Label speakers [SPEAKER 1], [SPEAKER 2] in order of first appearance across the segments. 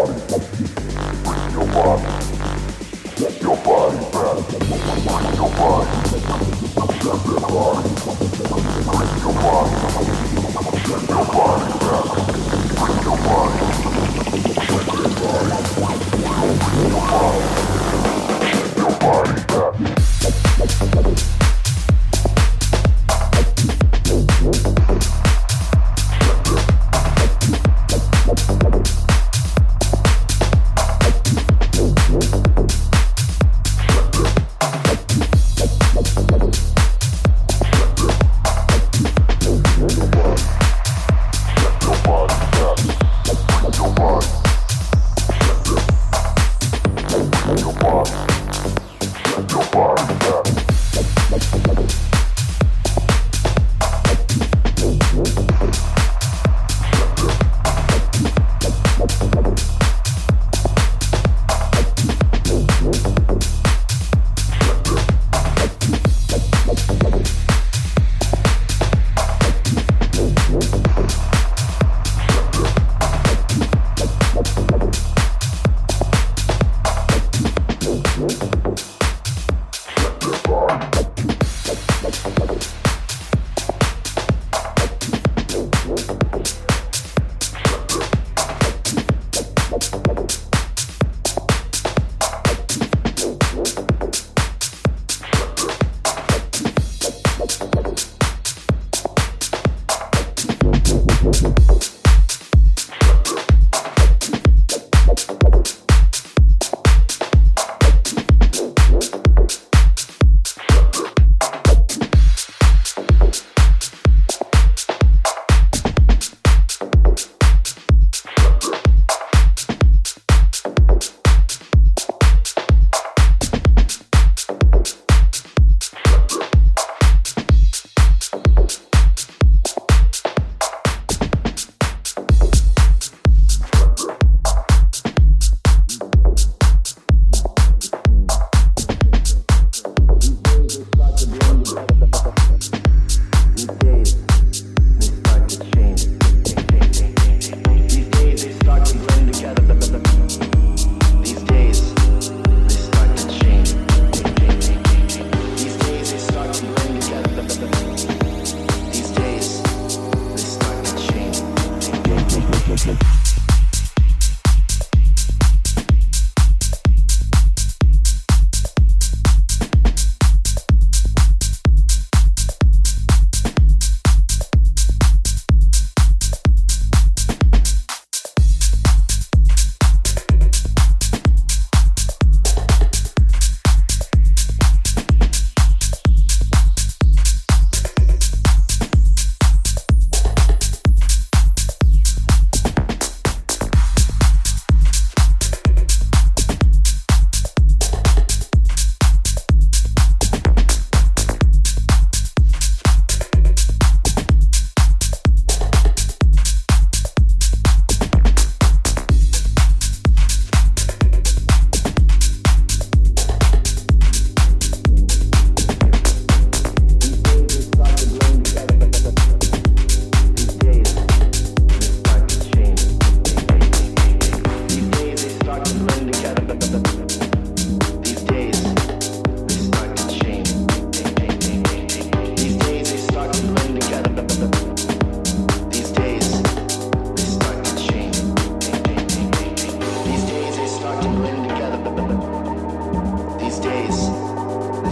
[SPEAKER 1] Bring your body.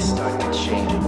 [SPEAKER 2] Start to change.